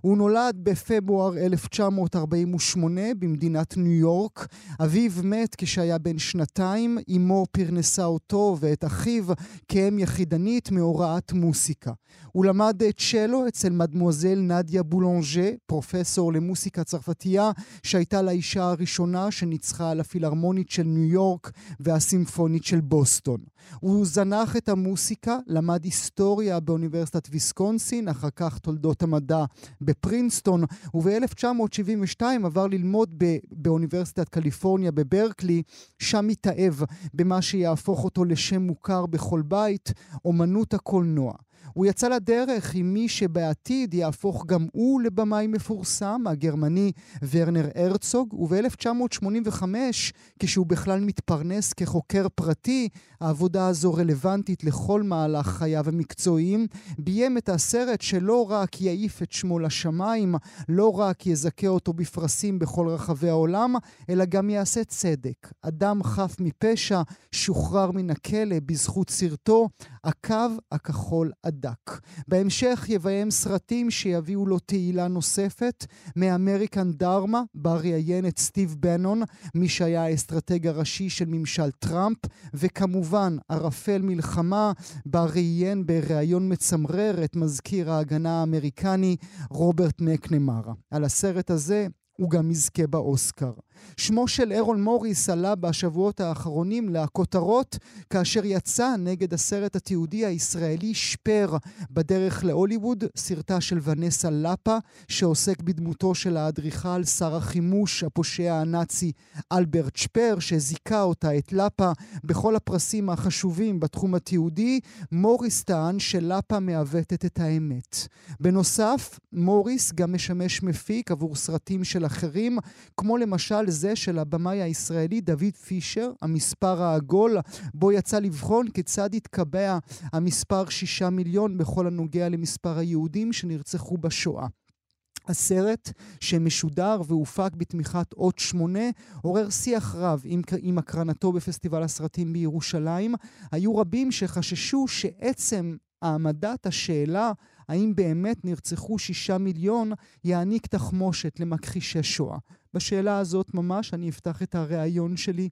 הוא נולד בפברואר 1948 במדינת ניו יורק. אביו מת כשהיה בן שנתיים, אמו פרנסה אותו ואת אחיו כאם יחידנית מהוראת מוסיקה. הוא למד צ'לו אצל מדמואזל נדיה בולונג'ה, פרופסור למוסיקה צרפתייה, שהייתה לאישה הראשונה שניצחה על הפילהרמונית של ניו יורק והסימפונית של בוסטון. הוא זנח את המוסיקה, למד היסטוריה באוניברסיטת ויסקונסין, אחר כך תולדות המדע בפרינסטון, וב-1972 עבר ללמוד ב- באוניברסיטת קליפורניה בברקלי, שם התאהב במה שיהפוך אותו לשם מוכר בכל בית, אומנות הקולנוע. הוא יצא לדרך עם מי שבעתיד יהפוך גם הוא לבמאי מפורסם, הגרמני ורנר הרצוג, וב-1985, כשהוא בכלל מתפרנס כחוקר פרטי, העבודה הזו רלוונטית לכל מהלך חייו המקצועיים, ביים את הסרט שלא רק יעיף את שמו לשמיים, לא רק יזכה אותו בפרסים בכל רחבי העולם, אלא גם יעשה צדק. אדם חף מפשע שוחרר מן הכלא בזכות סרטו הקו הכחול הדק. בהמשך יביים סרטים שיביאו לו תהילה נוספת מ American Dharma, בה ראיין את סטיב בנון, מי שהיה האסטרטג הראשי של ממשל טראמפ, וכמובן ערפל מלחמה, בה ראיין בריאיון מצמרר את מזכיר ההגנה האמריקני רוברט מקנמרה. על הסרט הזה הוא גם יזכה באוסקר. שמו של ארול מוריס עלה בשבועות האחרונים לכותרות כאשר יצא נגד הסרט התיעודי הישראלי שפר בדרך להוליווד, סרטה של ונסה לפה, שעוסק בדמותו של האדריכל שר החימוש הפושע הנאצי אלברט שפר, שזיכה אותה, את לפה, בכל הפרסים החשובים בתחום התיעודי. מוריס טען שלפה מעוותת את האמת. בנוסף, מוריס גם משמש מפיק עבור סרטים של אחרים, כמו למשל זה של הבמאי הישראלי דוד פישר, המספר העגול, בו יצא לבחון כיצד התקבע המספר שישה מיליון בכל הנוגע למספר היהודים שנרצחו בשואה. הסרט שמשודר והופק בתמיכת אות שמונה עורר שיח רב עם, עם הקרנתו בפסטיבל הסרטים בירושלים. היו רבים שחששו שעצם העמדת השאלה האם באמת נרצחו שישה מיליון יעניק תחמושת למכחישי שואה. בשאלה הזאת ממש אני אפתח את הריאיון שלי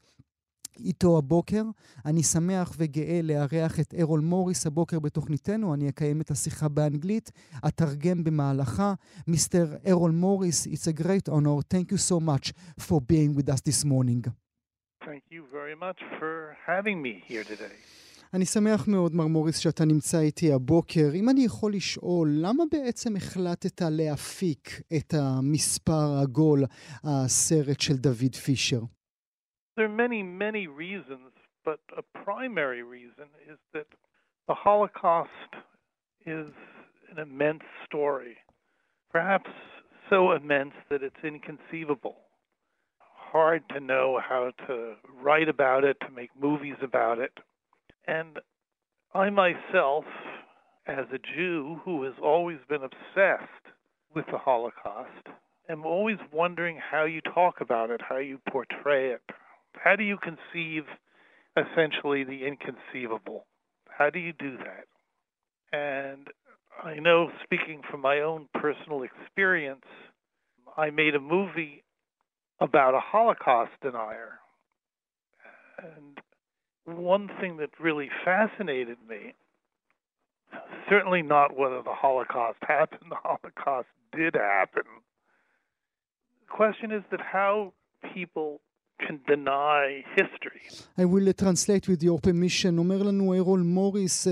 איתו הבוקר. אני שמח וגאה לארח את ארול מוריס הבוקר בתוכניתנו. אני אקיים את השיחה באנגלית, אתרגם במהלכה. מיסטר ארול מוריס, it's a great honor. Thank you so much for being with us this morning. Thank you very much for having me here today. אני שמח מאוד, מר מוריס, שאתה נמצא איתי הבוקר. אם אני יכול לשאול, למה בעצם החלטת להפיק את המספר העגול, הסרט של דוד פישר? There are many, many reasons, but a primary reason is that the Holocaust is an immense story, perhaps so immense that it's inconceivable. Hard to know how to write about it, to make movies about it. And I myself, as a Jew who has always been obsessed with the Holocaust, am always wondering how you talk about it, how you portray it. How do you conceive essentially the inconceivable? How do you do that? And I know, speaking from my own personal experience, I made a movie about a Holocaust denier. And one thing that really fascinated me, certainly not whether the Holocaust happened, the Holocaust did happen. The question is that how people I will translate with your permission. אומר לנו אירול מוריס, uh,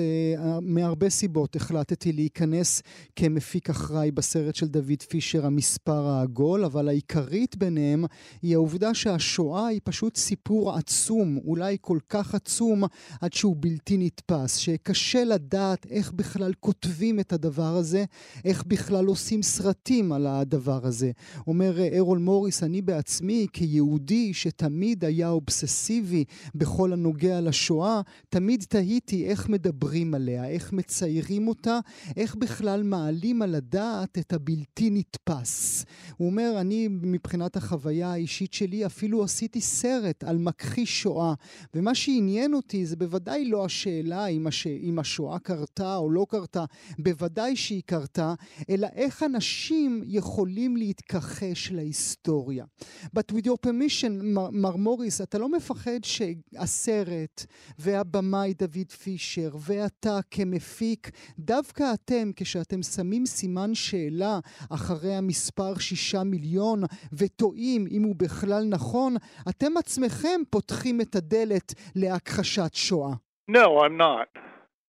מהרבה סיבות החלטתי להיכנס כמפיק אחראי בסרט של דוד פישר, המספר העגול, אבל העיקרית ביניהם היא העובדה שהשואה היא פשוט סיפור עצום, אולי כל כך עצום עד שהוא בלתי נתפס, שקשה לדעת איך בכלל כותבים את הדבר הזה, איך בכלל עושים סרטים על הדבר הזה. אומר אירול מוריס, אני בעצמי כיהודי ש... שתמיד היה אובססיבי בכל הנוגע לשואה, תמיד תהיתי איך מדברים עליה, איך מציירים אותה, איך בכלל מעלים על הדעת את הבלתי נתפס. הוא אומר, אני מבחינת החוויה האישית שלי אפילו עשיתי סרט על מכחיש שואה, ומה שעניין אותי זה בוודאי לא השאלה אם, הש... אם השואה קרתה או לא קרתה, בוודאי שהיא קרתה, אלא איך אנשים יכולים להתכחש להיסטוריה. But with your permission, מר מוריס, אתה לא מפחד שהסרט והבמאי דוד פישר ואתה כמפיק, דווקא אתם, כשאתם שמים סימן שאלה אחרי המספר שישה מיליון וטועים אם הוא בכלל נכון, אתם עצמכם פותחים את הדלת להכחשת שואה. No, I'm not.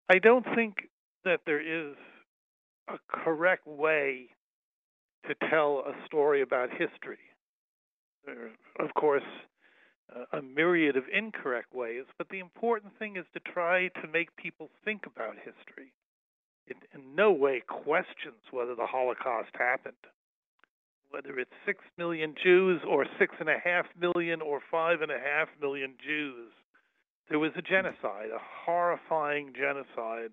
I don't think that there is a correct way to tell a story about history. Are, of course, uh, a myriad of incorrect ways, but the important thing is to try to make people think about history. It in no way questions whether the Holocaust happened. Whether it's six million Jews or six and a half million or five and a half million Jews, there was a genocide, a horrifying genocide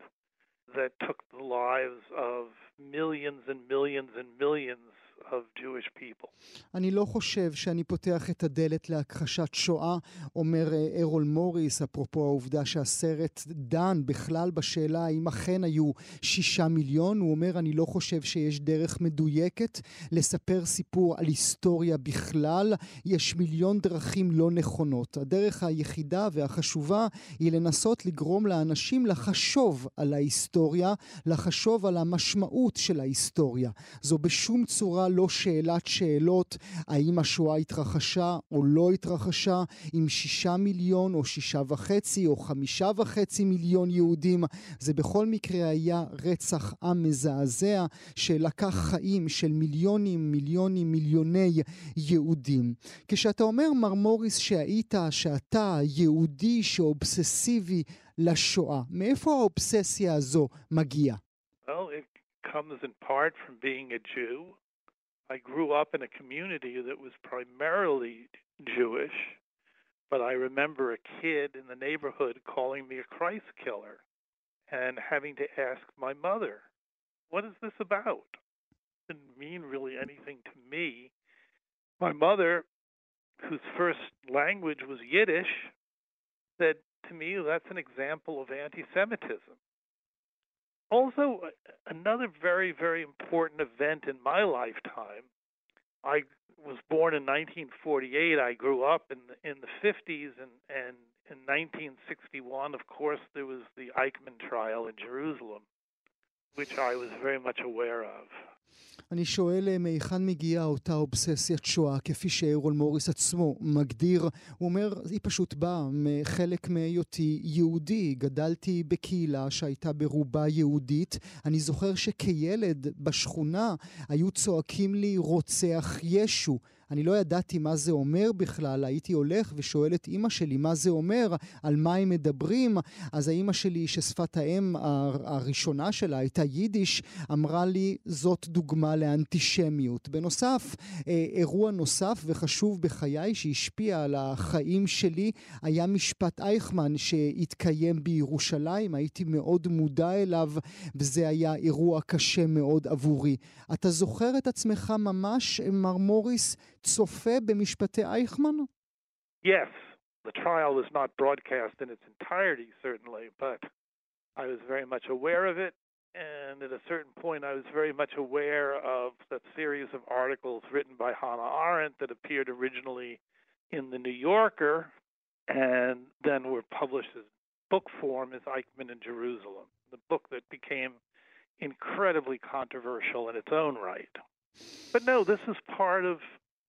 that took the lives of millions and millions and millions of Jewish people. אני לא חושב שאני פותח את הדלת להכחשת שואה, אומר ארול מוריס, אפרופו העובדה שהסרט דן בכלל בשאלה האם אכן היו שישה מיליון. הוא אומר, אני לא חושב שיש דרך מדויקת לספר סיפור על היסטוריה בכלל. יש מיליון דרכים לא נכונות. הדרך היחידה והחשובה היא לנסות לגרום לאנשים לחשוב על ההיסטוריה, לחשוב על המשמעות של ההיסטוריה. זו בשום צורה לא שאלת שאלות האם השואה התרחשה או לא התרחשה, עם שישה מיליון או שישה וחצי או חמישה וחצי מיליון יהודים. זה בכל מקרה היה רצח עם מזעזע שלקח חיים של מיליונים, מיליונים, מיליוני יהודים. כשאתה אומר, מר מוריס, שהיית, שאתה יהודי שאובססיבי לשואה, מאיפה האובססיה הזו מגיעה? Well, it comes in part from being a Jew. I grew up in a community that was primarily Jewish, but I remember a kid in the neighborhood calling me a Christ killer and having to ask my mother, What is this about? It didn't mean really anything to me. My mother, whose first language was Yiddish, said to me, That's an example of anti Semitism. Also, another very, very important event in my lifetime. I was born in 1948. I grew up in the, in the 50s, and, and in 1961, of course, there was the Eichmann trial in Jerusalem, אני שואל מהיכן מגיעה אותה אובססיית שואה, כפי שאירול מוריס עצמו מגדיר. הוא אומר, היא פשוט באה מחלק מהיותי יהודי. גדלתי בקהילה שהייתה ברובה יהודית. אני זוכר שכילד בשכונה היו צועקים לי רוצח ישו. אני לא ידעתי מה זה אומר בכלל, הייתי הולך ושואל את אימא שלי מה זה אומר, על מה הם מדברים, אז האימא שלי, ששפת האם הראשונה שלה הייתה יידיש, אמרה לי, זאת דוגמה לאנטישמיות. בנוסף, אירוע נוסף וחשוב בחיי שהשפיע על החיים שלי, היה משפט אייכמן שהתקיים בירושלים, הייתי מאוד מודע אליו, וזה היה אירוע קשה מאוד עבורי. אתה זוכר את עצמך ממש, מר מוריס, צופה במשפטי אייכמן? Yes, the trial was not broadcast in its entirety, certainly, but I was very much aware of it. And at a certain point, I was very much aware of that series of articles written by Hannah Arendt that appeared originally in the New Yorker and then were published as book form as Eichmann in Jerusalem, the book that became incredibly controversial in its own right. But no, this is part of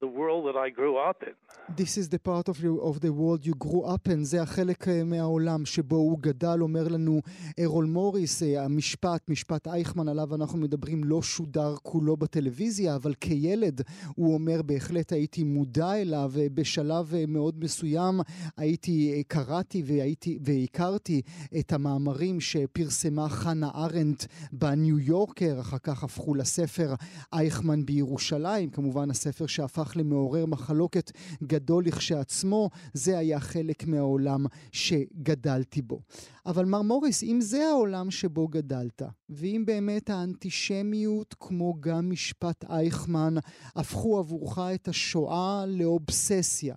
the world that I grew up in. This is the part of, you, of the world you grew up in, זה החלק מהעולם שבו הוא גדל, אומר לנו ארול מוריס, המשפט, משפט אייכמן עליו אנחנו מדברים, לא שודר כולו בטלוויזיה, אבל כילד הוא אומר, בהחלט הייתי מודע אליו, בשלב מאוד מסוים הייתי, קראתי והייתי, והכרתי את המאמרים שפרסמה חנה ארנדט בניו יורקר, אחר כך הפכו לספר אייכמן בירושלים, כמובן הספר שהפך הפך למעורר מחלוקת גדול לכשעצמו, זה היה חלק מהעולם שגדלתי בו. אבל מר מוריס, אם זה העולם שבו גדלת, ואם באמת האנטישמיות, כמו גם משפט אייכמן, הפכו עבורך את השואה לאובססיה,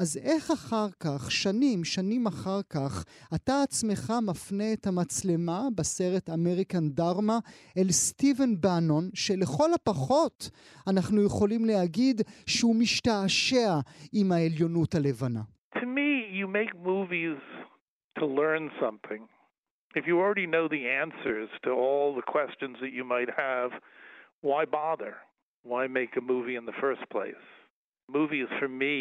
אז איך אחר כך, שנים, שנים אחר כך, אתה עצמך מפנה את המצלמה בסרט אמריקן דרמה אל סטיבן בנון, שלכל הפחות אנחנו יכולים להגיד שהוא משתעשע עם העליונות הלבנה. To me, you make movies to learn something. If you already know the answers to all the questions that you might have, why bother? Why make a movie in the first place? Movies, for me,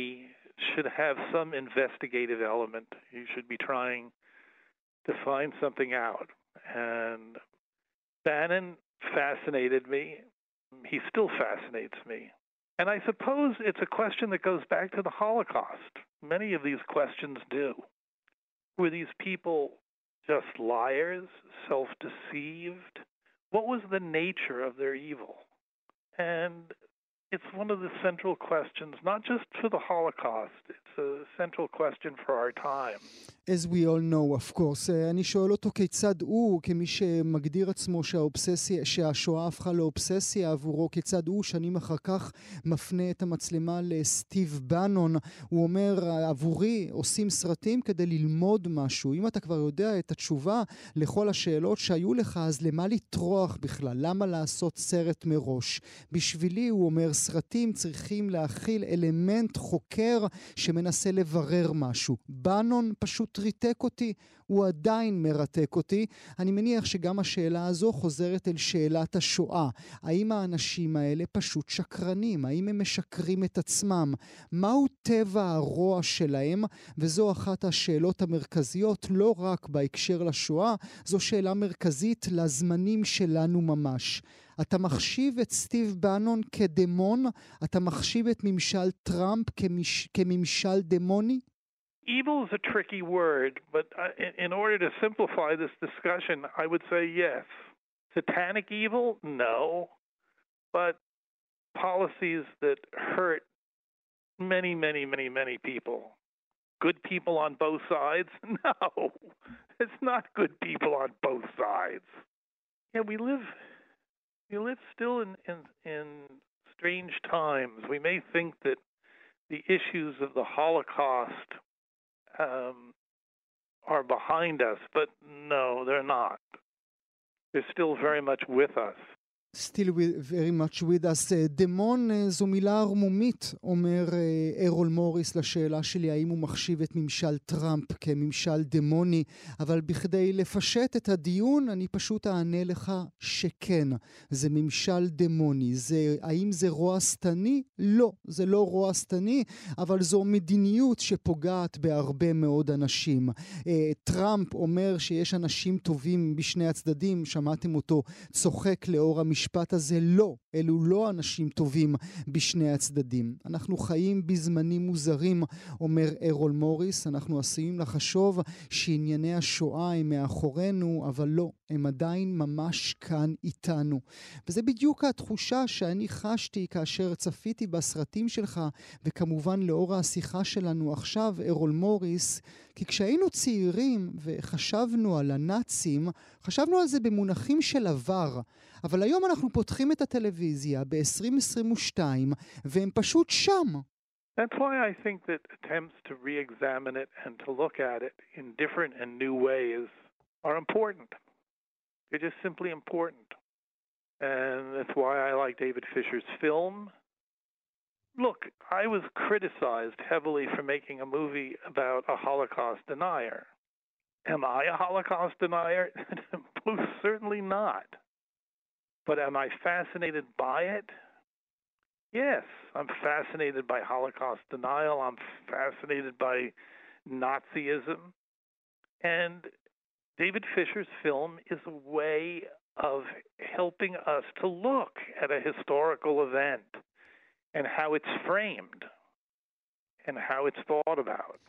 should have some investigative element. You should be trying to find something out. And Bannon fascinated me. He still fascinates me. And I suppose it's a question that goes back to the Holocaust. Many of these questions do. Were these people just liars, self deceived? What was the nature of their evil? And it's one of the central questions, not just for the Holocaust, it's a central question for our time. As we all know, of course. Uh, אני שואל אותו כיצד הוא, כמי שמגדיר עצמו שהאובססיה, שהשואה הפכה לאובססיה עבורו, כיצד הוא שנים אחר כך מפנה את המצלמה לסטיב בנון. הוא אומר, עבורי עושים סרטים כדי ללמוד משהו. אם אתה כבר יודע את התשובה לכל השאלות שהיו לך, אז למה לטרוח בכלל? למה לעשות סרט מראש? בשבילי, הוא אומר, סרטים צריכים להכיל אלמנט חוקר שמנסה לברר משהו. בנון פשוט ריתק אותי, הוא עדיין מרתק אותי. אני מניח שגם השאלה הזו חוזרת אל שאלת השואה. האם האנשים האלה פשוט שקרנים? האם הם משקרים את עצמם? מהו טבע הרוע שלהם? וזו אחת השאלות המרכזיות, לא רק בהקשר לשואה, זו שאלה מרכזית לזמנים שלנו ממש. אתה מחשיב את סטיב בנון כדמון? אתה מחשיב את ממשל טראמפ כמש... כממשל דמוני? Evil is a tricky word, but uh, in order to simplify this discussion, I would say yes. Satanic evil? No. But policies that hurt many, many, many, many people. Good people on both sides? No. It's not good people on both sides. Yeah, we live we live still in, in, in strange times. We may think that the issues of the Holocaust um, are behind us, but no, they're not. They're still very much with us. Still very much with us. דמון זו מילה ערמומית, אומר ארול מוריס לשאלה שלי האם הוא מחשיב את ממשל טראמפ כממשל דמוני, אבל בכדי לפשט את הדיון אני פשוט אענה לך שכן, זה ממשל דמוני. זה, האם זה רוע שטני? לא, זה לא רוע שטני, אבל זו מדיניות שפוגעת בהרבה מאוד אנשים. טראמפ אומר שיש אנשים טובים בשני הצדדים, שמעתם אותו צוחק לאור המשפט. המשפט הזה לא, אלו לא אנשים טובים בשני הצדדים. אנחנו חיים בזמנים מוזרים, אומר ארול מוריס, אנחנו עשויים לחשוב שענייני השואה הם מאחורינו, אבל לא, הם עדיין ממש כאן איתנו. וזה בדיוק התחושה שאני חשתי כאשר צפיתי בסרטים שלך, וכמובן לאור השיחה שלנו עכשיו, ארול מוריס, כי כשהיינו צעירים וחשבנו על הנאצים, חשבנו על זה במונחים של עבר. אבל היום אנחנו פותחים את הטלוויזיה ב-2022, והם פשוט שם. That's why I think that attempts to re-examine it and to look at it in different and new ways are important. They're just simply important. And that's why I like David Fisher's film. Look, I was criticized heavily for making a movie about a Holocaust denier. Am I a Holocaust denier? Most certainly not. But am I fascinated by it? Yes, I'm fascinated by Holocaust denial. I'm fascinated by Nazism. And David Fisher's film is a way of helping us to look at a historical event and how it's framed and how it's thought about.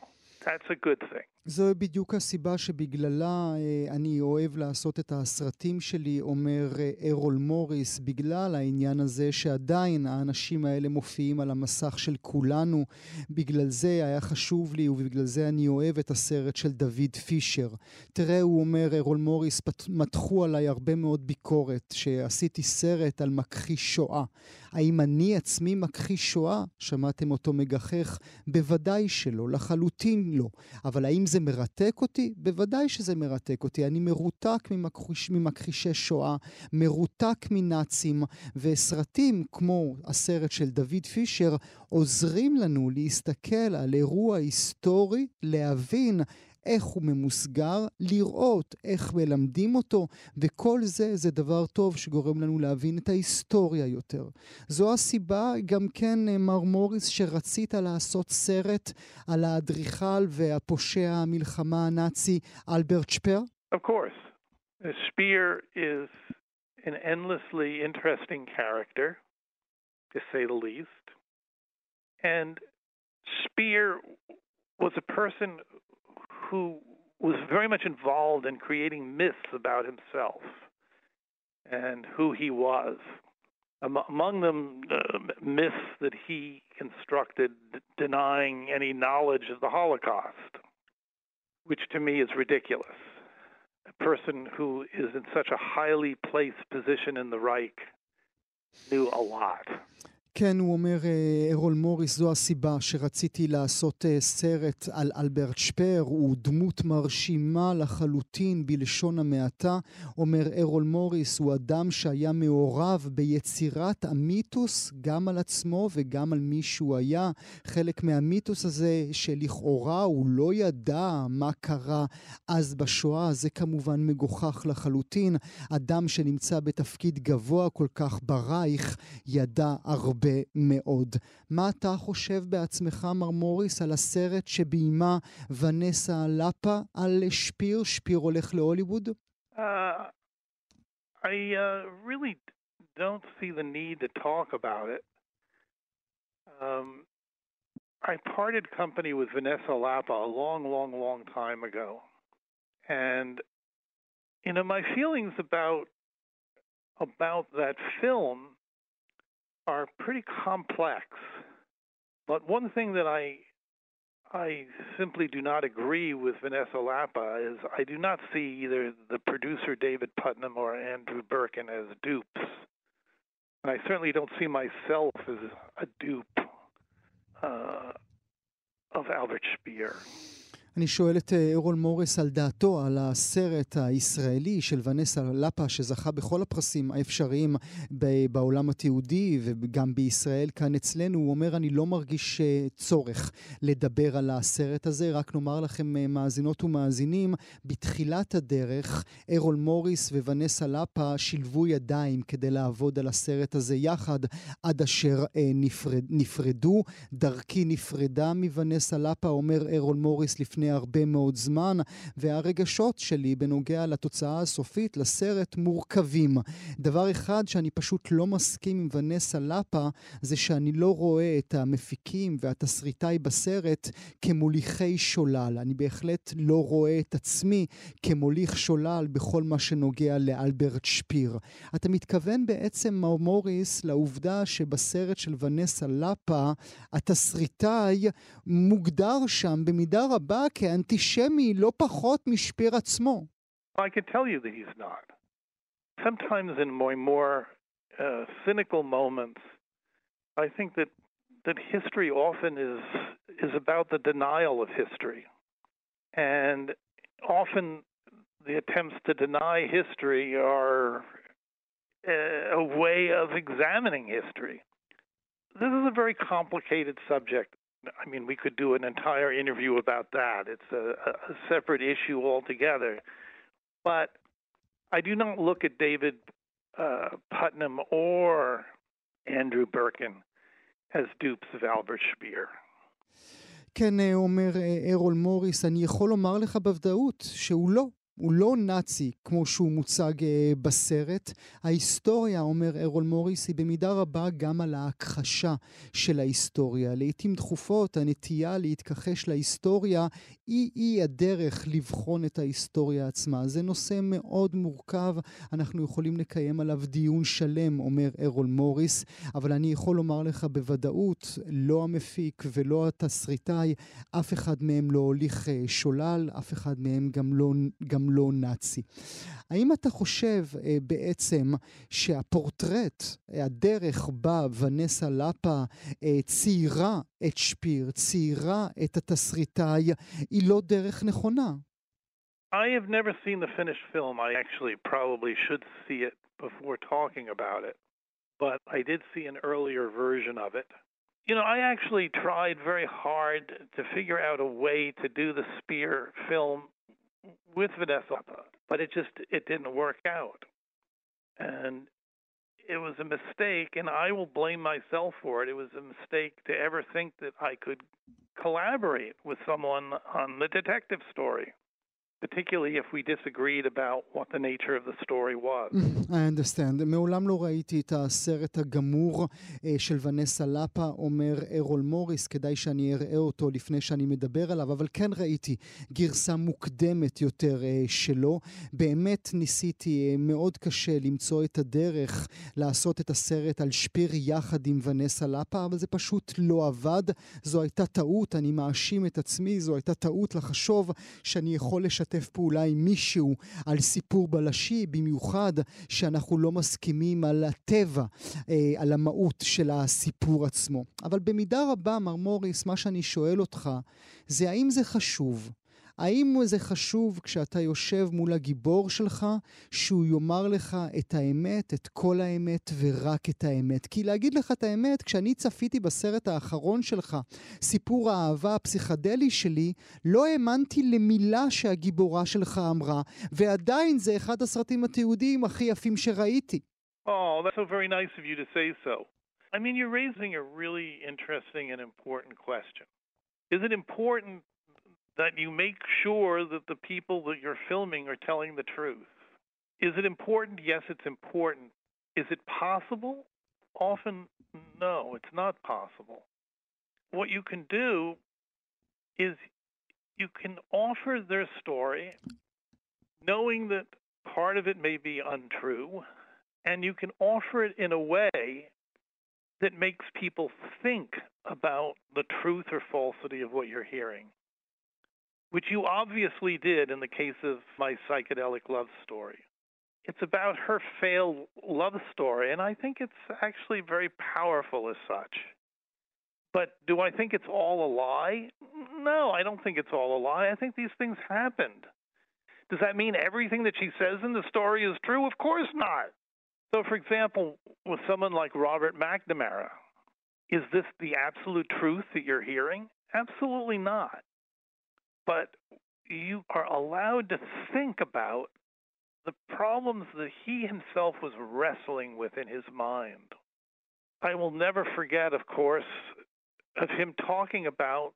That's a good thing. זו בדיוק הסיבה שבגללה אה, אני אוהב לעשות את הסרטים שלי, אומר אה, ארול מוריס, בגלל העניין הזה שעדיין האנשים האלה מופיעים על המסך של כולנו. בגלל זה היה חשוב לי ובגלל זה אני אוהב את הסרט של דוד פישר. תראה, הוא אומר, ארול מוריס, מתחו עליי הרבה מאוד ביקורת שעשיתי סרט על מכחיש שואה. האם אני עצמי מכחיש שואה? שמעתם אותו מגחך? בוודאי שלא, לחלוטין לא. אבל האם זה מרתק אותי? בוודאי שזה מרתק אותי. אני מרותק ממכחיש, ממכחישי שואה, מרותק מנאצים, וסרטים כמו הסרט של דוד פישר עוזרים לנו להסתכל על אירוע היסטורי, להבין איך הוא ממוסגר, לראות איך מלמדים אותו, וכל זה זה דבר טוב שגורם לנו להבין את ההיסטוריה יותר. זו הסיבה גם כן, אה, מר מוריס, שרצית לעשות סרט על האדריכל והפושע המלחמה הנאצי אלברט שפר? Of course. Speer is an endlessly interesting character, to say the least. And Speer was a person who was very much involved in creating myths about himself and who he was. Among them, uh, myths that he constructed denying any knowledge of the Holocaust, which to me is ridiculous. A person who is in such a highly placed position in the Reich knew a lot. כן, הוא אומר, אה, ארול מוריס, זו הסיבה שרציתי לעשות אה, סרט על אלברט שפר, הוא דמות מרשימה לחלוטין בלשון המעטה. אומר ארול מוריס, הוא אדם שהיה מעורב ביצירת המיתוס, גם על עצמו וגם על מי שהוא היה. חלק מהמיתוס הזה שלכאורה הוא לא ידע מה קרה אז בשואה, זה כמובן מגוחך לחלוטין. אדם שנמצא בתפקיד גבוה כל כך ברייך, ידע הרבה. הרבה מאוד. מה אתה חושב בעצמך, מר מוריס, על הסרט שביימה ונסה לפה על שפיר? שפיר הולך להוליווד? Uh, I uh, really don't see the need to talk about it. Um, I parted company with Vanessa Lapa a long, long, long time ago. And you know, my feelings about about that film are pretty complex. But one thing that I I simply do not agree with Vanessa Lapa is I do not see either the producer David Putnam or Andrew Birkin as dupes. And I certainly don't see myself as a dupe uh, of Albert Speer. אני שואל את אה, ארול מוריס על דעתו על הסרט הישראלי של ונסה לפה, שזכה בכל הפרסים האפשריים בעולם התיעודי וגם בישראל כאן אצלנו. הוא אומר, אני לא מרגיש אה, צורך לדבר על הסרט הזה, רק נאמר לכם, אה, מאזינות ומאזינים, בתחילת הדרך, ארול מוריס ונסה לפה שילבו ידיים כדי לעבוד על הסרט הזה יחד, עד אשר נפרד, נפרדו. דרכי נפרדה מוונסה לפה, אומר ארול מוריס לפני לפני הרבה מאוד זמן, והרגשות שלי בנוגע לתוצאה הסופית, לסרט, מורכבים. דבר אחד שאני פשוט לא מסכים עם ונסה לפה, זה שאני לא רואה את המפיקים והתסריטאי בסרט כמוליכי שולל. אני בהחלט לא רואה את עצמי כמוליך שולל בכל מה שנוגע לאלברט שפיר. אתה מתכוון בעצם, מר מוריס, לעובדה שבסרט של ונסה לפה, התסריטאי מוגדר שם במידה רבה כאנטישמי לא פחות משפיר עצמו. I can tell you that he's not. Sometimes in my more uh, cynical moments, I think that that history often is is about the denial of history, and often the attempts to deny history are a way of examining history. This is a very complicated subject. I mean, we could do an entire interview about that. It's a, a separate issue altogether. But I do not look at David uh, Putnam or Andrew Birkin as dupes of Albert Speer. כן, אומר ארול מוריס, אני יכול לומר לך בוודאות שהוא לא. הוא לא נאצי כמו שהוא מוצג אה, בסרט. ההיסטוריה, אומר ארול מוריס, היא במידה רבה גם על ההכחשה של ההיסטוריה. לעיתים תכופות הנטייה להתכחש להיסטוריה היא-היא הדרך לבחון את ההיסטוריה עצמה. זה נושא מאוד מורכב, אנחנו יכולים לקיים עליו דיון שלם, אומר ארול מוריס, אבל אני יכול לומר לך בוודאות, לא המפיק ולא התסריטאי, אף אחד מהם לא הוליך אה, שולל, אף אחד מהם גם לא, גם לא נאצי. האם אתה חושב אה, בעצם שהפורטרט, הדרך בה ונסה לפה אה, ציירה את שפיר, ציירה את התסריטאי, היא לא דרך נכונה? I have never seen the finished film. I actually probably should see it before talking about it. But I did see an earlier version of it. You know, I actually tried very hard to figure out a way to do the Spear film with Vanessa, but it just it didn't work out, and it was a mistake, and I will blame myself for it. It was a mistake to ever think that I could collaborate with someone on the detective story. Particularly if we disagreed about what the nature of the story was. I understand. מעולם לא ראיתי את הסרט הגמור של ונסה לפה, אומר ארול מוריס, כדאי שאני אראה אותו לפני שאני מדבר עליו, אבל כן ראיתי גרסה מוקדמת יותר שלו. באמת ניסיתי מאוד קשה למצוא את הדרך לעשות את הסרט על שפיר יחד עם ונסה לפה, אבל זה פשוט לא עבד. זו הייתה טעות, אני מאשים את עצמי, זו הייתה טעות לחשוב שאני יכול לשתף לשתף פעולה עם מישהו על סיפור בלשי, במיוחד שאנחנו לא מסכימים על הטבע, אה, על המהות של הסיפור עצמו. אבל במידה רבה, מר מוריס, מה שאני שואל אותך, זה האם זה חשוב? האם זה חשוב כשאתה יושב מול הגיבור שלך, שהוא יאמר לך את האמת, את כל האמת ורק את האמת? כי להגיד לך את האמת, כשאני צפיתי בסרט האחרון שלך, סיפור האהבה הפסיכדלי שלי, לא האמנתי למילה שהגיבורה שלך אמרה, ועדיין זה אחד הסרטים התיעודיים הכי יפים שראיתי. Oh, that's so very nice of you to say so. I mean, you're raising a really interesting and important question. Is it important that you make sure that the people that you're filming are telling the truth. Is it important? Yes, it's important. Is it possible? Often, no, it's not possible. What you can do is you can offer their story knowing that part of it may be untrue, and you can offer it in a way that makes people think about the truth or falsity of what you're hearing which you obviously did in the case of my psychedelic love story. It's about her failed love story, and I think it's actually very powerful as such. But do I think it's all a lie? No, I don't think it's all a lie. I think these things happened. Does that mean everything that she says in the story is true? Of course not. So, for example, with someone like Robert McNamara, is this the absolute truth that you're hearing? Absolutely not but you are allowed to think about the problems that he himself was wrestling with in his mind. I will never forget, of course, of him talking about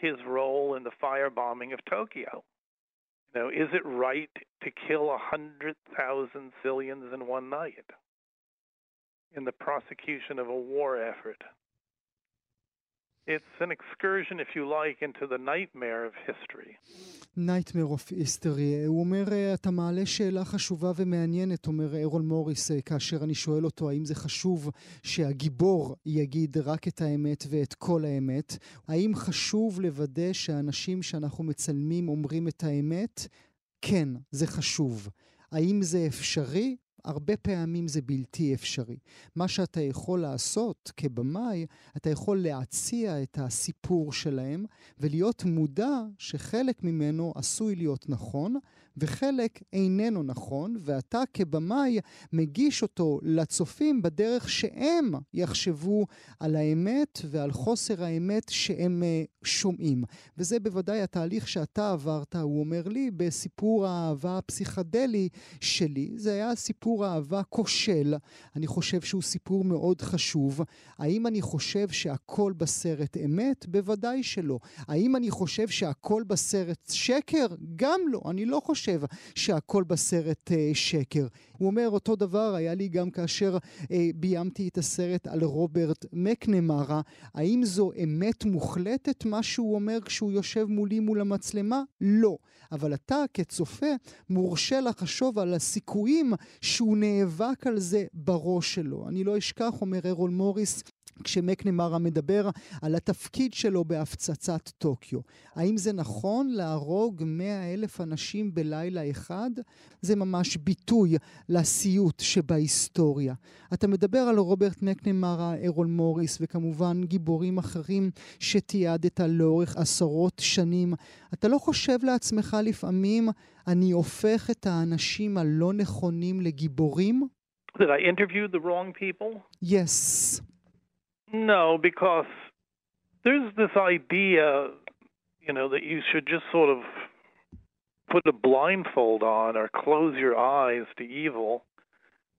his role in the firebombing of Tokyo. You know, is it right to kill a hundred thousand civilians in one night in the prosecution of a war effort? It's an excursion, if you like, into the nightmare of history. Nightmare of history. הוא אומר, אתה מעלה שאלה חשובה ומעניינת, אומר אירול מוריס, כאשר אני שואל אותו האם זה חשוב שהגיבור יגיד רק את האמת ואת כל האמת. האם חשוב לוודא שהאנשים שאנחנו מצלמים אומרים את האמת? כן, זה חשוב. האם זה אפשרי? הרבה פעמים זה בלתי אפשרי. מה שאתה יכול לעשות כבמאי, אתה יכול להציע את הסיפור שלהם ולהיות מודע שחלק ממנו עשוי להיות נכון, וחלק איננו נכון, ואתה כבמאי מגיש אותו לצופים בדרך שהם יחשבו על האמת ועל חוסר האמת שהם uh, שומעים. וזה בוודאי התהליך שאתה עברת, הוא אומר לי, בסיפור האהבה הפסיכדלי שלי. זה היה סיפור אהבה כושל, אני חושב שהוא סיפור מאוד חשוב. האם אני חושב שהכל בסרט אמת? בוודאי שלא. האם אני חושב שהכל בסרט שקר? גם לא. אני לא חושב שהכל בסרט אה, שקר. הוא אומר, אותו דבר היה לי גם כאשר אה, ביימתי את הסרט על רוברט מקנמרה. האם זו אמת מוחלטת, מה שהוא אומר כשהוא יושב מולי מול המצלמה? לא. אבל אתה כצופה מורשה לחשוב על הסיכויים שהוא נאבק על זה בראש שלו. אני לא אשכח, אומר ארול מוריס, כשמקנמרה מדבר על התפקיד שלו בהפצצת טוקיו. האם זה נכון להרוג מאה אלף אנשים בלילה אחד? זה ממש ביטוי לסיוט שבהיסטוריה. אתה מדבר על רוברט מקנמרה, ארול מוריס, וכמובן גיבורים אחרים שתיעדת לאורך עשרות שנים. אתה לא חושב לעצמך לפעמים, אני הופך את האנשים הלא נכונים לגיבורים? Did I interview the wrong people? Yes. No, because there's this idea, you know, that you should just sort of put a blindfold on or close your eyes to evil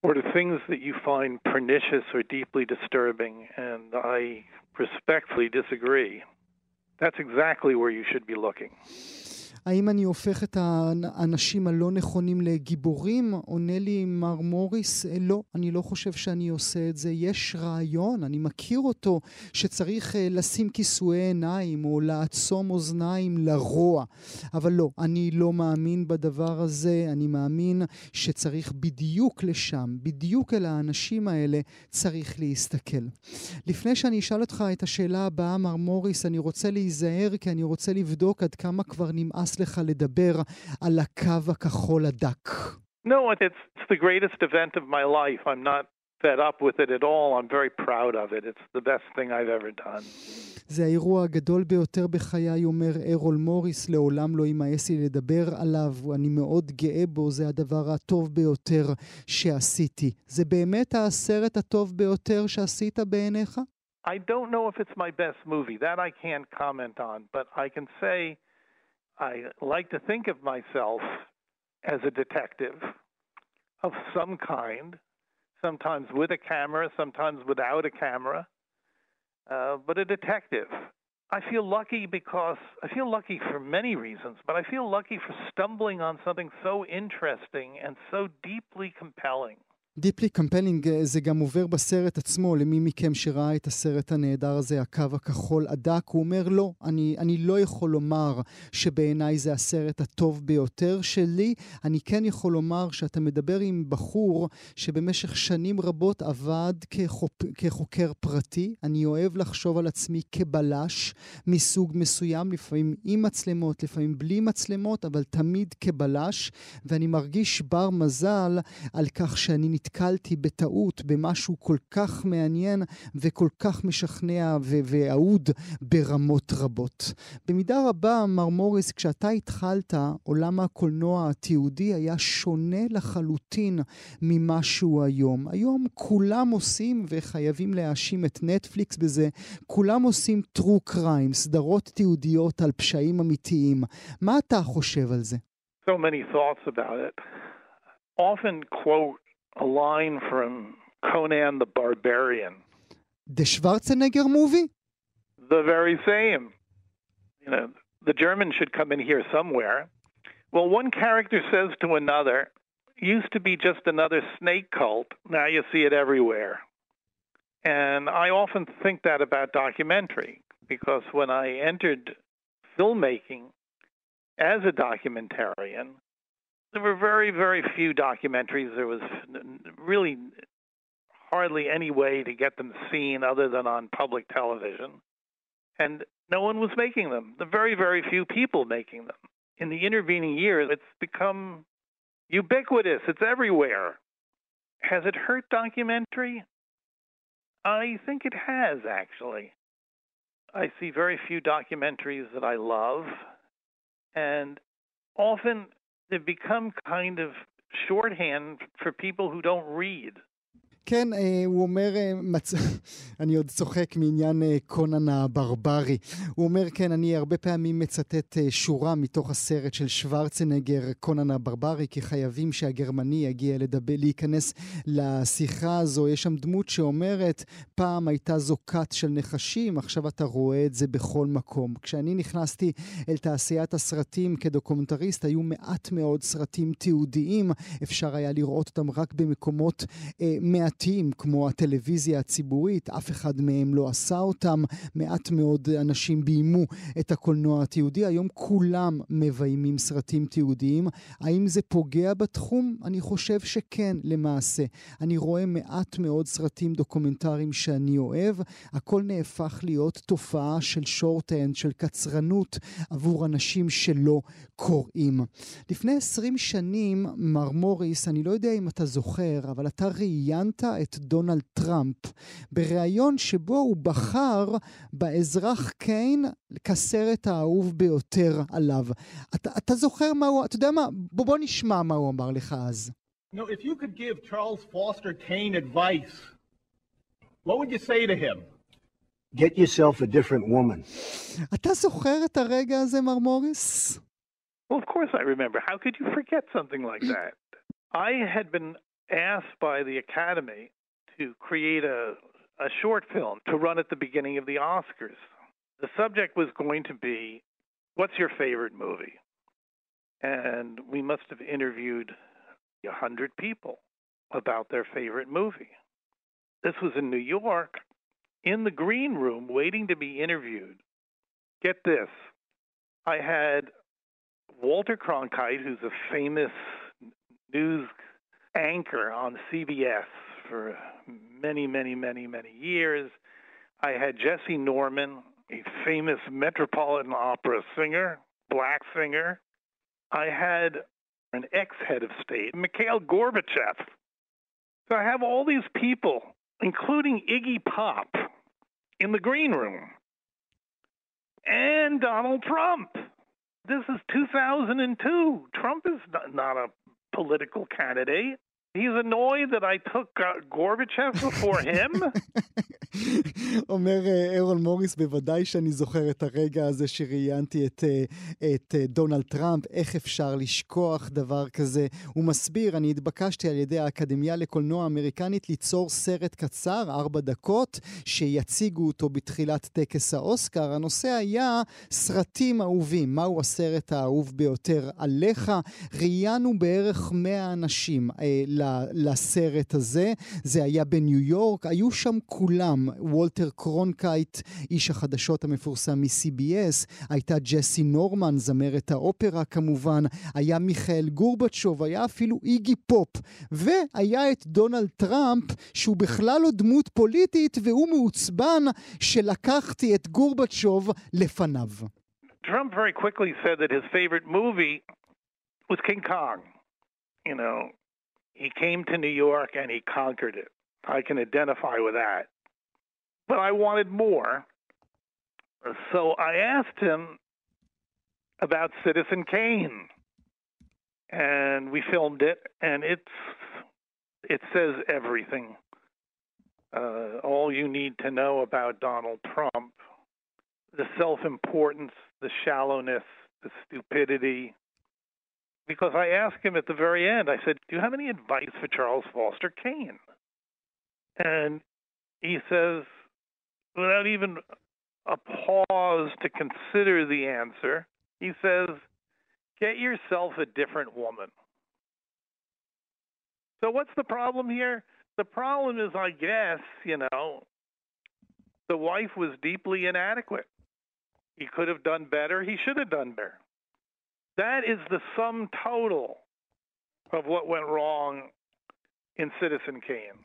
or to things that you find pernicious or deeply disturbing. And I respectfully disagree. That's exactly where you should be looking. האם אני הופך את האנשים הלא נכונים לגיבורים? עונה לי מר מוריס, אה, לא, אני לא חושב שאני עושה את זה. יש רעיון, אני מכיר אותו, שצריך אה, לשים כיסויי עיניים או לעצום אוזניים לרוע. אבל לא, אני לא מאמין בדבר הזה, אני מאמין שצריך בדיוק לשם, בדיוק אל האנשים האלה, צריך להסתכל. לפני שאני אשאל אותך את השאלה הבאה, מר מוריס, אני רוצה להיזהר, כי אני רוצה לבדוק עד כמה כבר נמאס לך לדבר על הקו הכחול הדק? No, it's, it's the greatest event of my life. I'm not fed up with it at all. I'm very proud of it. It's the best thing I've ever done. זה האירוע הגדול ביותר בחיי, אומר ארול מוריס, לעולם לא יימאס לי לדבר עליו, אני מאוד גאה בו, זה הדבר הטוב ביותר שעשיתי. זה באמת הסרט הטוב ביותר שעשית בעיניך? I don't know if it's my best movie. That I can't comment on, but I can say I like to think of myself as a detective of some kind, sometimes with a camera, sometimes without a camera, uh, but a detective. I feel lucky because I feel lucky for many reasons, but I feel lucky for stumbling on something so interesting and so deeply compelling. דיפלי קמפיינינג אה, זה גם עובר בסרט עצמו, למי מכם שראה את הסרט הנהדר הזה, הקו הכחול הדק, הוא אומר לא, אני, אני לא יכול לומר שבעיניי זה הסרט הטוב ביותר שלי, אני כן יכול לומר שאתה מדבר עם בחור שבמשך שנים רבות עבד כחופ, כחוקר פרטי, אני אוהב לחשוב על עצמי כבלש מסוג מסוים, לפעמים עם מצלמות, לפעמים בלי מצלמות, אבל תמיד כבלש, ואני מרגיש בר מזל על כך שאני. נתקלתי בטעות במשהו כל כך מעניין וכל כך משכנע ואהוד ברמות רבות. במידה רבה, מר מוריס, כשאתה התחלת, עולם הקולנוע התיעודי היה שונה לחלוטין ממה שהוא היום. היום כולם עושים, וחייבים להאשים את נטפליקס בזה, כולם עושים true crime, סדרות תיעודיות על פשעים אמיתיים. מה אתה חושב על זה? So many thoughts about it. Often quote a line from Conan the Barbarian. The Schwarzenegger movie? The very same. You know, the Germans should come in here somewhere. Well, one character says to another, used to be just another snake cult, now you see it everywhere. And I often think that about documentary because when I entered filmmaking as a documentarian, there were very, very few documentaries. There was really hardly any way to get them seen other than on public television. And no one was making them. The very, very few people making them. In the intervening years, it's become ubiquitous. It's everywhere. Has it hurt documentary? I think it has, actually. I see very few documentaries that I love. And often they've become kind of shorthand for people who don't read. כן, אה, הוא אומר, אה, מצ... אני עוד צוחק מעניין אה, קונן הברברי. הוא אומר, כן, אני הרבה פעמים מצטט שורה מתוך הסרט של שוורצנגר, קונן הברברי, כי חייבים שהגרמני יגיע לדבר, להיכנס לשיחה הזו. יש שם דמות שאומרת, פעם הייתה זו כת של נחשים, עכשיו אתה רואה את זה בכל מקום. כשאני נכנסתי אל תעשיית הסרטים כדוקומנטריסט, היו מעט מאוד סרטים תיעודיים, אפשר היה לראות אותם רק במקומות אה, מעטים. כמו הטלוויזיה הציבורית, אף אחד מהם לא עשה אותם, מעט מאוד אנשים ביימו את הקולנוע התיעודי, היום כולם מביימים סרטים תיעודיים. האם זה פוגע בתחום? אני חושב שכן, למעשה. אני רואה מעט מאוד סרטים דוקומנטריים שאני אוהב, הכל נהפך להיות תופעה של שורט-אנד, של קצרנות עבור אנשים שלא קוראים. לפני עשרים שנים, מר מוריס, אני לא יודע אם אתה זוכר, אבל אתה ראיינת את דונלד טראמפ בריאיון שבו הוא בחר באזרח קיין כסרט האהוב ביותר עליו. אתה, אתה זוכר מה הוא, אתה יודע מה? בוא, בוא נשמע מה הוא אמר לך אז. You know, if you could give Charles Foster Kane advice, what would you say to him? Get yourself a different woman. אתה זוכר את הרגע הזה, מר מוריס? Well, of course I remember. How could you forget something like that? I had been asked by the Academy to create a, a short film to run at the beginning of the Oscars. The subject was going to be what's your favorite movie? And we must have interviewed a hundred people about their favorite movie. This was in New York, in the green room, waiting to be interviewed. Get this I had Walter Cronkite, who's a famous news anchor on CBS for many, many, many, many years. I had Jesse Norman, a famous Metropolitan Opera singer, black singer. I had an ex head of state, Mikhail Gorbachev. So I have all these people, including Iggy Pop, in the green room, and Donald Trump. This is 2002. Trump is not a political candidate. He's annoyed that I took uh, Gorbachev before him. אומר אירון מוריס, בוודאי שאני זוכר את הרגע הזה שראיינתי את, את דונלד טראמפ, איך אפשר לשכוח דבר כזה. הוא מסביר, אני התבקשתי על ידי האקדמיה לקולנוע האמריקנית ליצור סרט קצר, ארבע דקות, שיציגו אותו בתחילת טקס האוסקר. הנושא היה סרטים אהובים, מהו הסרט האהוב ביותר עליך? ראיינו בערך 100 אנשים. לסרט הזה. זה היה בניו יורק, היו שם כולם. וולטר קרונקייט, איש החדשות המפורסם מ-CBS, הייתה ג'סי נורמן, זמרת האופרה כמובן, היה מיכאל גורבצ'וב, היה אפילו איגי פופ, והיה את דונלד טראמפ, שהוא בכלל לא דמות פוליטית, והוא מעוצבן שלקחתי את גורבצ'וב לפניו. Trump very quickly said that his favorite movie was King Kong. You know, He came to New York and he conquered it. I can identify with that. But I wanted more. So I asked him about Citizen Kane. And we filmed it and it's it says everything. Uh, all you need to know about Donald Trump the self importance, the shallowness, the stupidity, because I asked him at the very end, I said, Do you have any advice for Charles Foster Kane? And he says, without even a pause to consider the answer, he says, Get yourself a different woman. So, what's the problem here? The problem is, I guess, you know, the wife was deeply inadequate. He could have done better. He should have done better. That is the sum total of what went wrong in Citizen Kane.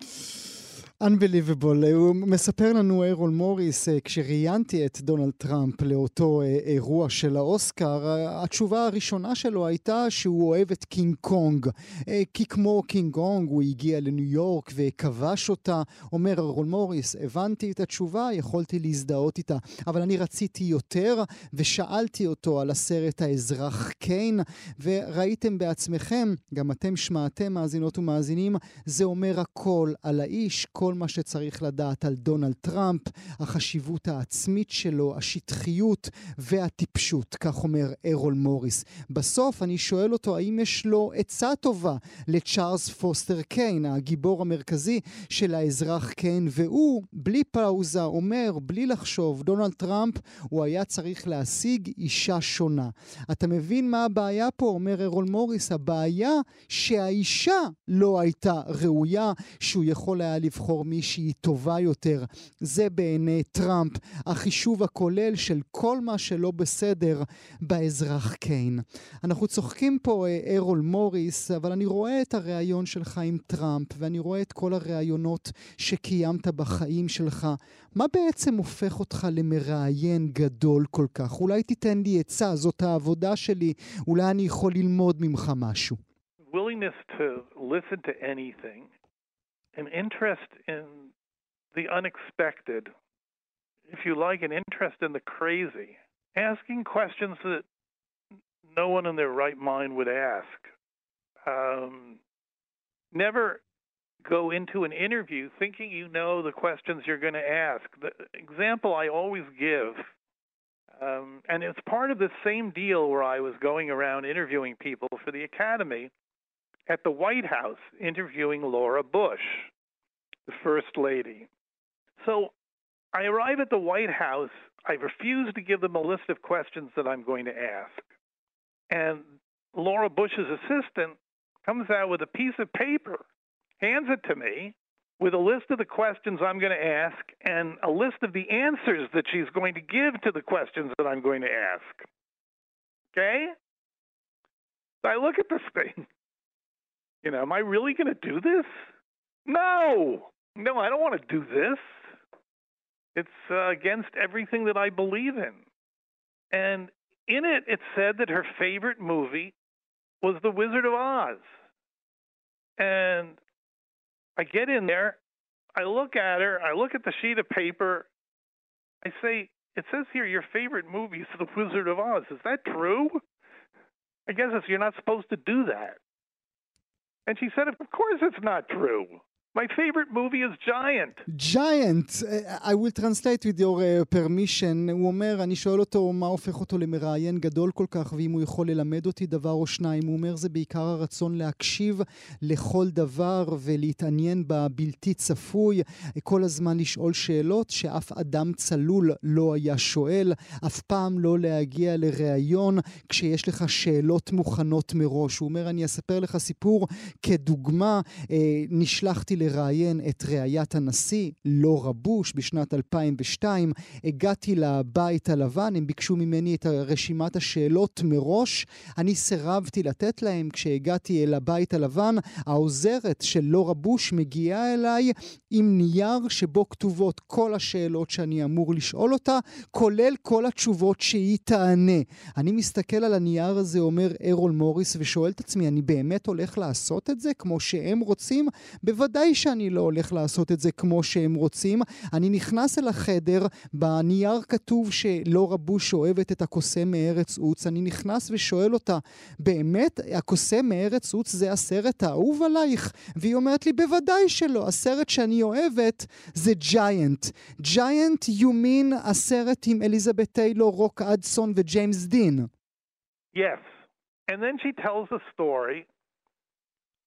Unbelievable. הוא מספר לנו, אירול מוריס, אה, כשראיינתי את דונלד טראמפ לאותו אה, אירוע של האוסקר, התשובה הראשונה שלו הייתה שהוא אוהב את קינג קונג. אה, כי כמו קינג קונג הוא הגיע לניו יורק וכבש אותה. אומר אירול מוריס, הבנתי את התשובה, יכולתי להזדהות איתה, אבל אני רציתי יותר, ושאלתי אותו על הסרט האזרח קיין, וראיתם בעצמכם, גם אתם שמעתם מאזינות ומאזינים, זה אומר הכל על האיש, כל מה שצריך לדעת על דונלד טראמפ, החשיבות העצמית שלו, השטחיות והטיפשות, כך אומר ארול מוריס. בסוף אני שואל אותו האם יש לו עצה טובה לצ'ארלס פוסטר קיין, הגיבור המרכזי של האזרח קיין, והוא, בלי פאוזה, אומר, בלי לחשוב, דונלד טראמפ, הוא היה צריך להשיג אישה שונה. אתה מבין מה הבעיה פה? אומר ארול מוריס, הבעיה שהאישה לא הייתה ראויה, שהוא יכול היה לבחור מישהי טובה יותר. זה בעיני טראמפ החישוב הכולל של כל מה שלא בסדר באזרח קיין. אנחנו צוחקים פה ארול מוריס, אבל אני רואה את הריאיון שלך עם טראמפ, ואני רואה את כל הריאיונות שקיימת בחיים שלך. מה בעצם הופך אותך למראיין גדול כל כך? אולי תיתן לי עצה, זאת העבודה שלי, אולי אני יכול ללמוד ממך משהו. willingness to listen to anything, an interest in the unexpected, if you like, an interest in the crazy, asking questions that no one in their right mind would ask. Um, never go into an interview thinking you know the questions you're going to ask. The example I always give, um, and it's part of the same deal where I was going around interviewing people for the Academy at the White House interviewing Laura Bush, the First Lady. So I arrive at the White House. I refuse to give them a list of questions that I'm going to ask. And Laura Bush's assistant comes out with a piece of paper, hands it to me with a list of the questions I'm going to ask and a list of the answers that she's going to give to the questions that I'm going to ask. Okay? So I look at this thing. You know, am I really going to do this? No, no, I don't want to do this. It's uh, against everything that I believe in. And in it, it said that her favorite movie was The Wizard of Oz. And I get in there, I look at her, I look at the sheet of paper, I say, It says here your favorite movie is The Wizard of Oz. Is that true? I guess it's, you're not supposed to do that. And she said, Of course it's not true. My favorite movie is Giant. Giant, I will translate with your uh, permission. הוא אומר, אני שואל אותו מה הופך אותו למראיין גדול כל כך, ואם הוא יכול ללמד אותי דבר או שניים. הוא אומר, זה בעיקר הרצון להקשיב לכל דבר ולהתעניין בבלתי צפוי, כל הזמן לשאול שאלות שאף אדם צלול לא היה שואל, אף פעם לא להגיע לראיון כשיש לך שאלות מוכנות מראש. הוא אומר, אני אספר לך סיפור כדוגמה, אה, נשלחתי לראיין את ראיית הנשיא, לורה בוש, בשנת 2002. הגעתי לבית הלבן, הם ביקשו ממני את רשימת השאלות מראש. אני סירבתי לתת להם. כשהגעתי אל הבית הלבן, העוזרת של לורה בוש מגיעה אליי עם נייר שבו כתובות כל השאלות שאני אמור לשאול אותה, כולל כל התשובות שהיא תענה. אני מסתכל על הנייר הזה, אומר ארול מוריס, ושואל את עצמי, אני באמת הולך לעשות את זה כמו שהם רוצים? בוודאי שאני לא הולך לעשות את זה כמו שהם רוצים. אני נכנס אל החדר, בנייר כתוב שלורה בוש אוהבת את הקוסם מארץ עוץ. אני נכנס ושואל אותה, באמת, הקוסם מארץ עוץ זה הסרט האהוב עלייך? והיא אומרת לי, בוודאי שלא, הסרט שאני אוהבת זה ג'יינט. ג'יינט, mean הסרט עם אליזבת טיילור, רוק אדסון וג'יימס דין. Yes. And then she tells the story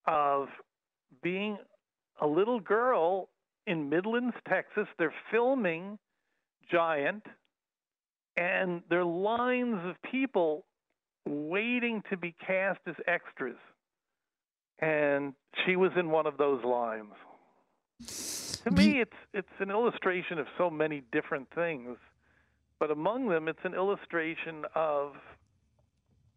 of being a little girl in Midlands, Texas. They're filming Giant, and there are lines of people waiting to be cast as extras. And she was in one of those lines. To me, it's it's an illustration of so many different things, but among them, it's an illustration of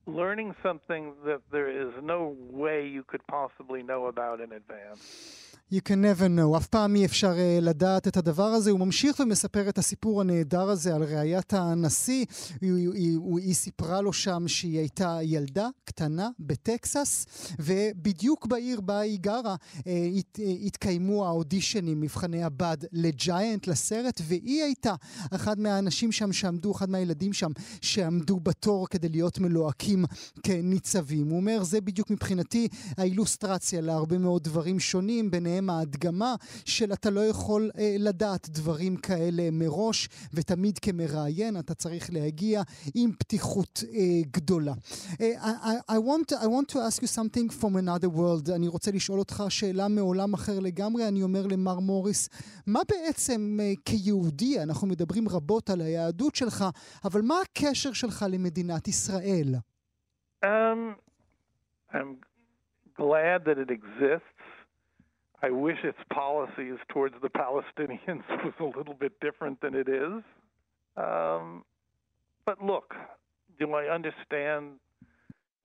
learning something that there is no way you could possibly know about in advance. You can never know, אף פעם אי אפשר uh, לדעת את הדבר הזה. הוא ממשיך ומספר את הסיפור הנהדר הזה על ראיית הנשיא. היא, היא, היא, היא סיפרה לו שם שהיא הייתה ילדה קטנה בטקסס, ובדיוק בעיר בה היא גרה uh, הת, uh, התקיימו האודישנים, מבחני הבד לג'יינט, לסרט, והיא הייתה אחד מהאנשים שם שעמדו, אחד מהילדים שם שעמדו בתור כדי להיות מלוהקים כניצבים. הוא אומר, זה בדיוק מבחינתי האילוסטרציה להרבה מאוד דברים שונים, ביניהם ביניהם ההדגמה של אתה לא יכול אה, לדעת דברים כאלה מראש, ותמיד כמראיין אתה צריך להגיע עם פתיחות אה, גדולה. אה, I, I, want, I want to ask you something from another world. אני רוצה לשאול אותך שאלה מעולם אחר לגמרי. אני אומר למר מוריס, מה בעצם אה, כיהודי, אנחנו מדברים רבות על היהדות שלך, אבל מה הקשר שלך למדינת ישראל? Um, I'm glad that it exists. I wish its policies towards the Palestinians was a little bit different than it is. Um, but look, do I understand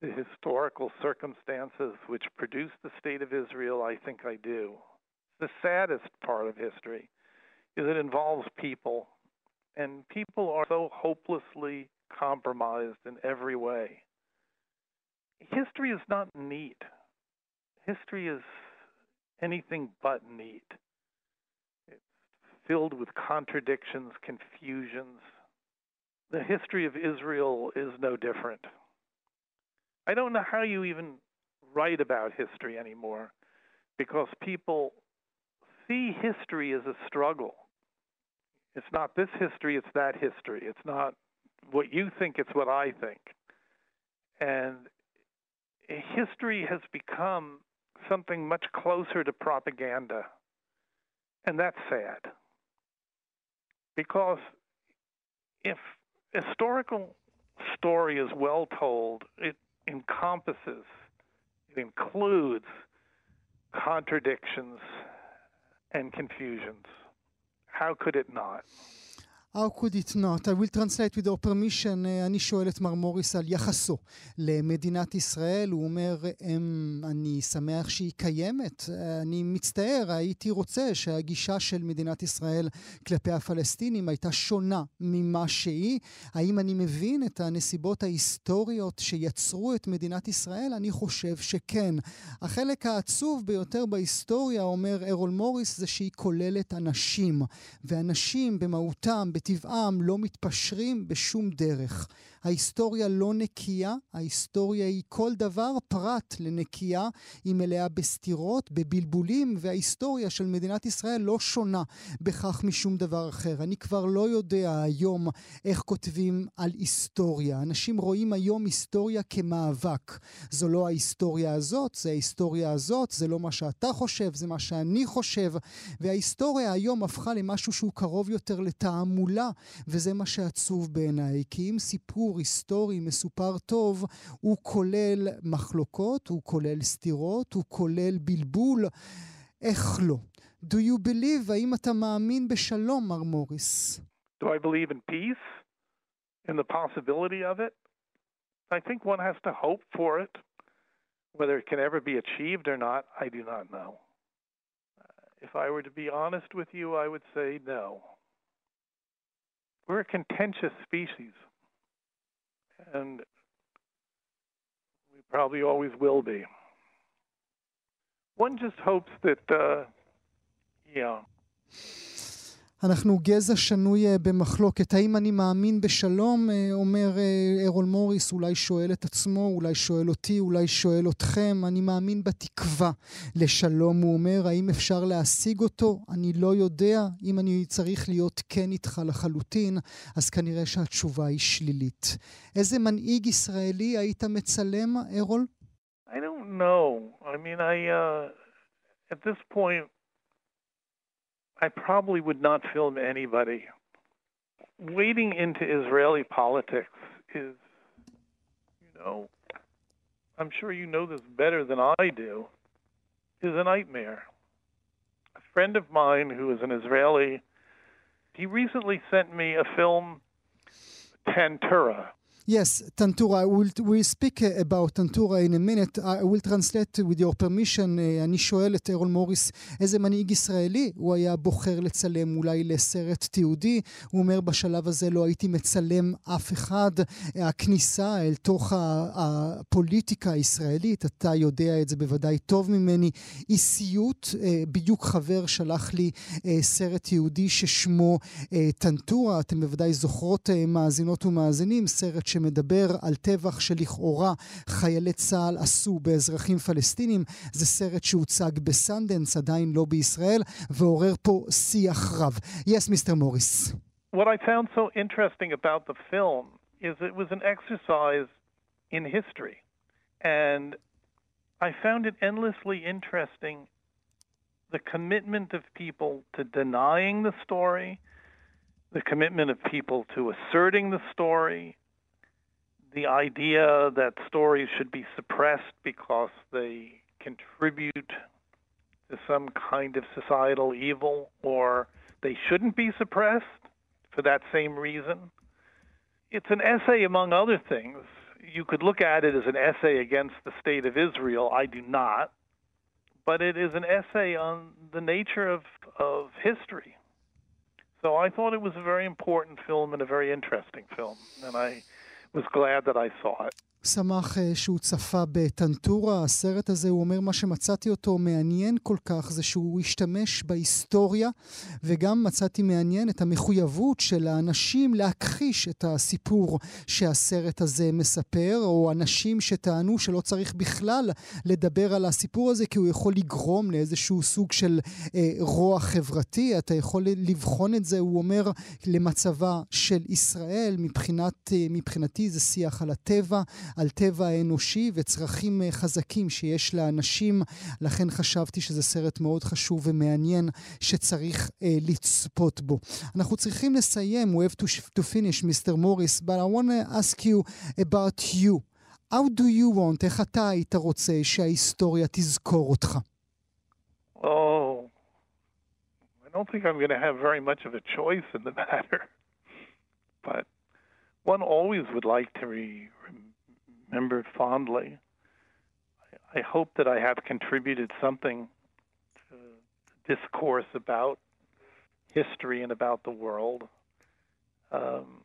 the historical circumstances which produced the state of Israel? I think I do. The saddest part of history is it involves people, and people are so hopelessly compromised in every way. History is not neat. History is anything but neat. It's filled with contradictions, confusions. The history of Israel is no different. I don't know how you even write about history anymore because people see history as a struggle. It's not this history, it's that history. It's not what you think, it's what I think. And history has become something much closer to propaganda. And that's sad. Because if historical story is well told, it encompasses, it includes contradictions and confusions. How could it not? How could it not? I will translate with your permission. אני שואל את מר מוריס על יחסו למדינת ישראל. הוא אומר, אני שמח שהיא קיימת. אני מצטער, הייתי רוצה שהגישה של מדינת ישראל כלפי הפלסטינים הייתה שונה ממה שהיא. האם אני מבין את הנסיבות ההיסטוריות שיצרו את מדינת ישראל? אני חושב שכן. החלק העצוב ביותר בהיסטוריה, אומר ארול מוריס, זה שהיא כוללת אנשים. ואנשים במהותם, בטבעם לא מתפשרים בשום דרך. ההיסטוריה לא נקייה, ההיסטוריה היא כל דבר פרט לנקייה, היא מלאה בסתירות, בבלבולים, וההיסטוריה של מדינת ישראל לא שונה בכך משום דבר אחר. אני כבר לא יודע היום איך כותבים על היסטוריה. אנשים רואים היום היסטוריה כמאבק. זו לא ההיסטוריה הזאת, זה ההיסטוריה הזאת, זה לא מה שאתה חושב, זה מה שאני חושב. וההיסטוריה היום הפכה למשהו שהוא קרוב יותר לתעמולה, וזה מה שעצוב בעיניי. כי אם סיפור סיפור היסטורי מסופר טוב, הוא כולל מחלוקות, הוא כולל סתירות, הוא כולל בלבול. איך לא? Do you believe, האם אתה מאמין בשלום, מר מוריס? Do I believe in peace? In the possibility of it? I think one has to hope for it. Whether it can ever be achieved or not, I do not know. If I were to be honest with you, I would say no. We're a contentious species. and we probably always will be. One just hopes that, uh, yeah. אנחנו גזע שנוי אה, במחלוקת. האם אני מאמין בשלום? אה, אומר אה, ארול מוריס, אולי שואל את עצמו, אולי שואל אותי, אולי שואל אתכם. אני מאמין בתקווה לשלום, הוא אומר. האם אפשר להשיג אותו? אני לא יודע. אם אני צריך להיות כן איתך לחלוטין, אז כנראה שהתשובה היא שלילית. איזה מנהיג ישראלי היית מצלם, ארול? I don't know. I mean, I, uh, at this point, I probably would not film anybody. Wading into Israeli politics is, you know, I'm sure you know this better than I do, is a nightmare. A friend of mine who is an Israeli, he recently sent me a film, Tantura. Yes, Tantura. We'll, we'll speak uh, about Tantura in a minute. I will translate with your permission. Uh, אני שואל את ארול מוריס, איזה מנהיג ישראלי הוא היה בוחר לצלם אולי לסרט תיעודי? הוא אומר, בשלב הזה לא הייתי מצלם אף אחד. הכניסה אל תוך הפוליטיקה הישראלית, אתה יודע את זה בוודאי טוב ממני, היא סיוט. Uh, בדיוק חבר שלח לי סרט תיעודי ששמו טנטורה. אתם בוודאי זוכרות, מאזינות ומאזינים, סרט שמדבר על טבח שלכאורה חיילי צה"ל עשו באזרחים פלסטינים. זה סרט שהוצג בסנדנס, עדיין לא בישראל, ועורר פה שיח רב. Yes, Mr. Morris. What I found so interesting about the film is it was an exercise in history. And I found it endlessly interesting the commitment of people to denying the story, the commitment of people to asserting the story, the idea that stories should be suppressed because they contribute to some kind of societal evil or they shouldn't be suppressed for that same reason. It's an essay, among other things. You could look at it as an essay against the state of Israel. I do not. But it is an essay on the nature of, of history. So I thought it was a very important film and a very interesting film. And I was glad that I saw it. שמח שהוא צפה בטנטורה. הסרט הזה, הוא אומר, מה שמצאתי אותו מעניין כל כך זה שהוא השתמש בהיסטוריה, וגם מצאתי מעניין את המחויבות של האנשים להכחיש את הסיפור שהסרט הזה מספר, או אנשים שטענו שלא צריך בכלל לדבר על הסיפור הזה, כי הוא יכול לגרום לאיזשהו סוג של אה, רוע חברתי. אתה יכול לבחון את זה, הוא אומר, למצבה של ישראל. מבחינת, אה, מבחינתי זה שיח על הטבע. על טבע האנושי וצרכים חזקים שיש לאנשים. לכן חשבתי שזה סרט מאוד חשוב ומעניין שצריך uh, לצפות בו. אנחנו צריכים לסיים, we have to, to finish, Mr. Morris, but I want to ask you about you. How do you want, איך אתה היית רוצה שההיסטוריה תזכור אותך? Oh, I don't think I'm going to have very much of a choice in the matter. But one always would like to re- remembered fondly. I hope that I have contributed something to discourse about history and about the world. Um,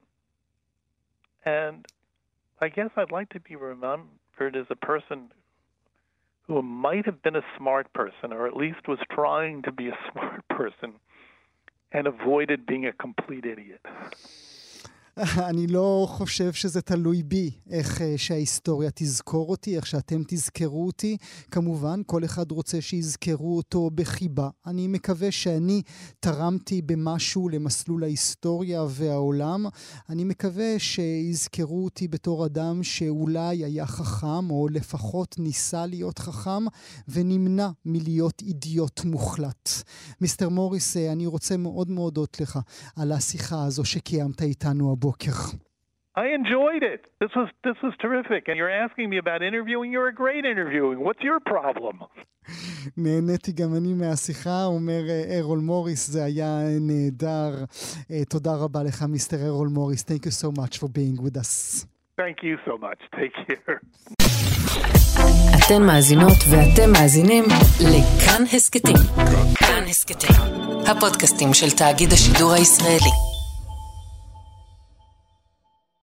and I guess I'd like to be remembered as a person who might have been a smart person, or at least was trying to be a smart person, and avoided being a complete idiot. אני לא חושב שזה תלוי בי, איך אה, שההיסטוריה תזכור אותי, איך שאתם תזכרו אותי. כמובן, כל אחד רוצה שיזכרו אותו בחיבה. אני מקווה שאני תרמתי במשהו למסלול ההיסטוריה והעולם. אני מקווה שיזכרו אותי בתור אדם שאולי היה חכם, או לפחות ניסה להיות חכם, ונמנע מלהיות אידיוט מוחלט. מיסטר מוריס, אה, אני רוצה מאוד להודות לך על השיחה הזו שקיימת איתנו הבוקר. הבוקר. I enjoyed it. This was this was terrific. And you're asking me about interviewing. You're a great interviewing. What's your problem? נהניתי גם אני מהשיחה, אומר ארול מוריס, זה היה נהדר. תודה רבה לך, מיסטר ארול מוריס. Thank you so much for being with us. Thank you so much. Take care. אתן מאזינות ואתם מאזינים לכאן הסכתים. כאן הסכתים, הפודקאסטים של תאגיד השידור הישראלי.